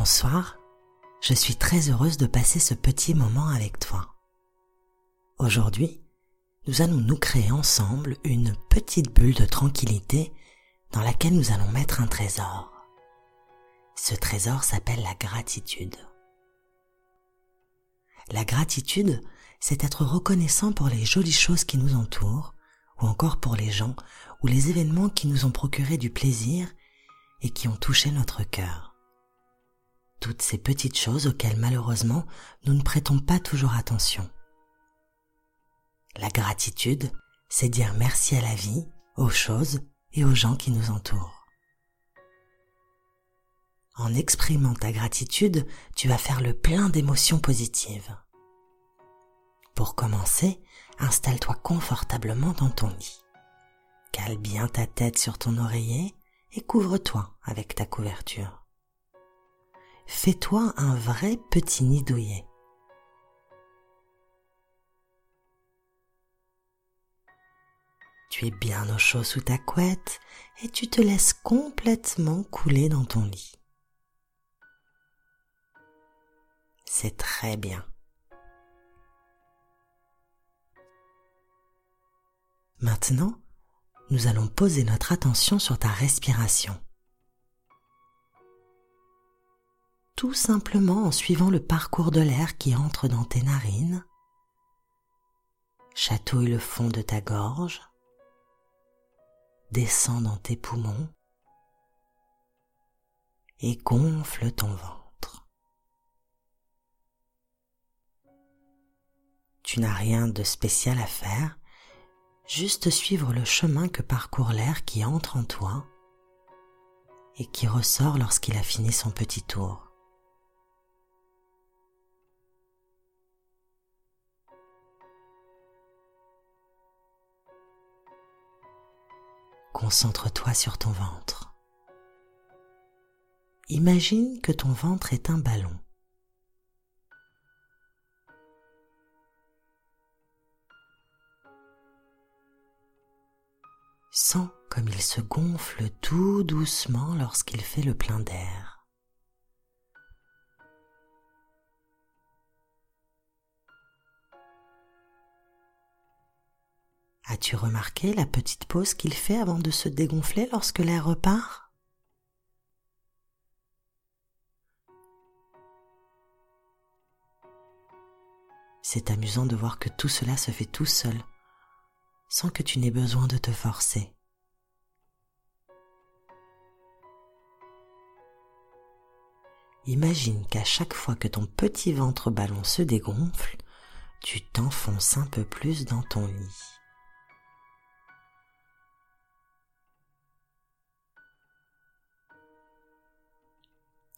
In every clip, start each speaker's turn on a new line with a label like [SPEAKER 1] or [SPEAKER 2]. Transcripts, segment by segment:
[SPEAKER 1] Bonsoir, je suis très heureuse de passer ce petit moment avec toi. Aujourd'hui, nous allons nous créer ensemble une petite bulle de tranquillité dans laquelle nous allons mettre un trésor. Ce trésor s'appelle la gratitude. La gratitude, c'est être reconnaissant pour les jolies choses qui nous entourent, ou encore pour les gens ou les événements qui nous ont procuré du plaisir et qui ont touché notre cœur toutes ces petites choses auxquelles malheureusement nous ne prêtons pas toujours attention. La gratitude, c'est dire merci à la vie, aux choses et aux gens qui nous entourent. En exprimant ta gratitude, tu vas faire le plein d'émotions positives. Pour commencer, installe-toi confortablement dans ton lit. Cale bien ta tête sur ton oreiller et couvre-toi avec ta couverture fais-toi un vrai petit nid douillet. Tu es bien au chaud sous ta couette et tu te laisses complètement couler dans ton lit. C'est très bien. Maintenant, nous allons poser notre attention sur ta respiration. Tout simplement en suivant le parcours de l'air qui entre dans tes narines, chatouille le fond de ta gorge, descend dans tes poumons et gonfle ton ventre. Tu n'as rien de spécial à faire, juste suivre le chemin que parcourt l'air qui entre en toi et qui ressort lorsqu'il a fini son petit tour. Concentre-toi sur ton ventre. Imagine que ton ventre est un ballon. Sens comme il se gonfle tout doucement lorsqu'il fait le plein d'air. As-tu remarqué la petite pause qu'il fait avant de se dégonfler lorsque l'air repart? C'est amusant de voir que tout cela se fait tout seul, sans que tu n'aies besoin de te forcer. Imagine qu'à chaque fois que ton petit ventre ballon se dégonfle, tu t'enfonces un peu plus dans ton lit.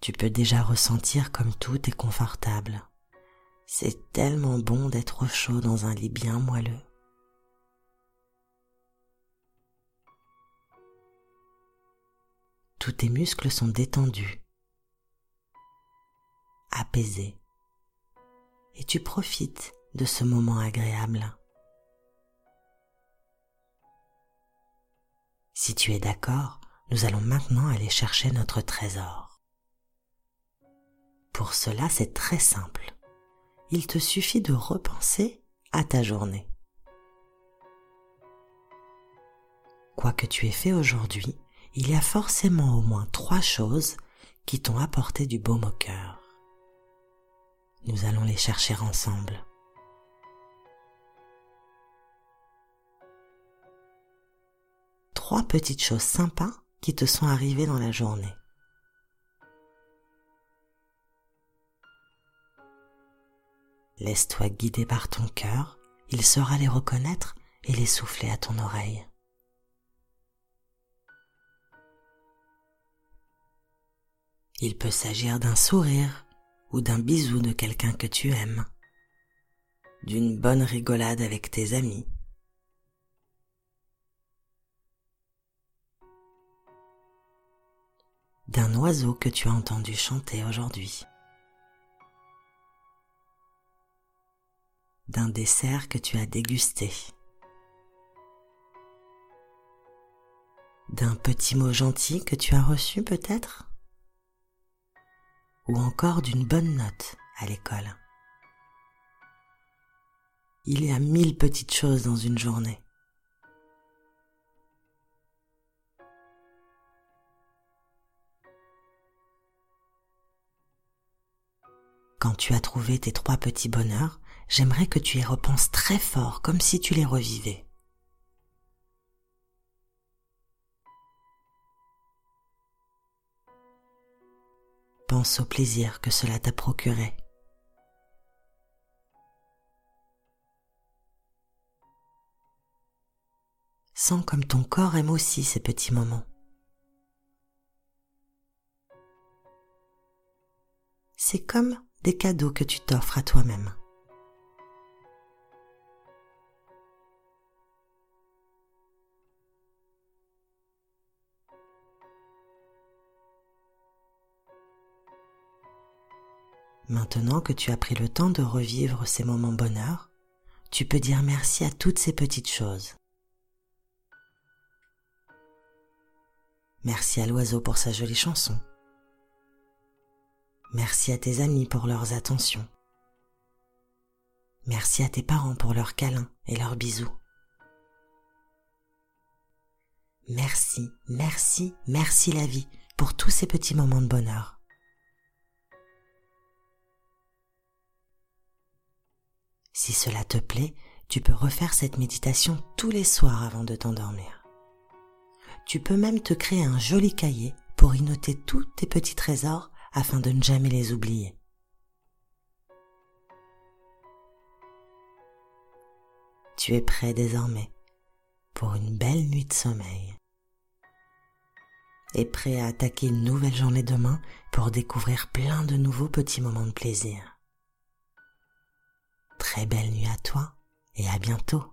[SPEAKER 1] Tu peux déjà ressentir comme tout est confortable. C'est tellement bon d'être chaud dans un lit bien moelleux. Tous tes muscles sont détendus, apaisés, et tu profites de ce moment agréable. Si tu es d'accord, nous allons maintenant aller chercher notre trésor. Pour cela, c'est très simple. Il te suffit de repenser à ta journée. Quoi que tu aies fait aujourd'hui, il y a forcément au moins trois choses qui t'ont apporté du baume au cœur. Nous allons les chercher ensemble. Trois petites choses sympas qui te sont arrivées dans la journée. Laisse-toi guider par ton cœur, il saura les reconnaître et les souffler à ton oreille. Il peut s'agir d'un sourire ou d'un bisou de quelqu'un que tu aimes, d'une bonne rigolade avec tes amis. d'un oiseau que tu as entendu chanter aujourd'hui. D'un dessert que tu as dégusté, d'un petit mot gentil que tu as reçu peut-être? Ou encore d'une bonne note à l'école? Il y a mille petites choses dans une journée. Quand tu as trouvé tes trois petits bonheurs, j'aimerais que tu y repenses très fort comme si tu les revivais. Pense au plaisir que cela t'a procuré. Sens comme ton corps aime aussi ces petits moments. C'est comme des cadeaux que tu t'offres à toi-même. Maintenant que tu as pris le temps de revivre ces moments bonheur, tu peux dire merci à toutes ces petites choses. Merci à l'oiseau pour sa jolie chanson. Merci à tes amis pour leurs attentions. Merci à tes parents pour leurs câlins et leurs bisous. Merci, merci, merci la vie pour tous ces petits moments de bonheur. Si cela te plaît, tu peux refaire cette méditation tous les soirs avant de t'endormir. Tu peux même te créer un joli cahier pour y noter tous tes petits trésors afin de ne jamais les oublier. Tu es prêt désormais pour une belle nuit de sommeil et prêt à attaquer une nouvelle journée demain pour découvrir plein de nouveaux petits moments de plaisir. Très belle nuit à toi et à bientôt.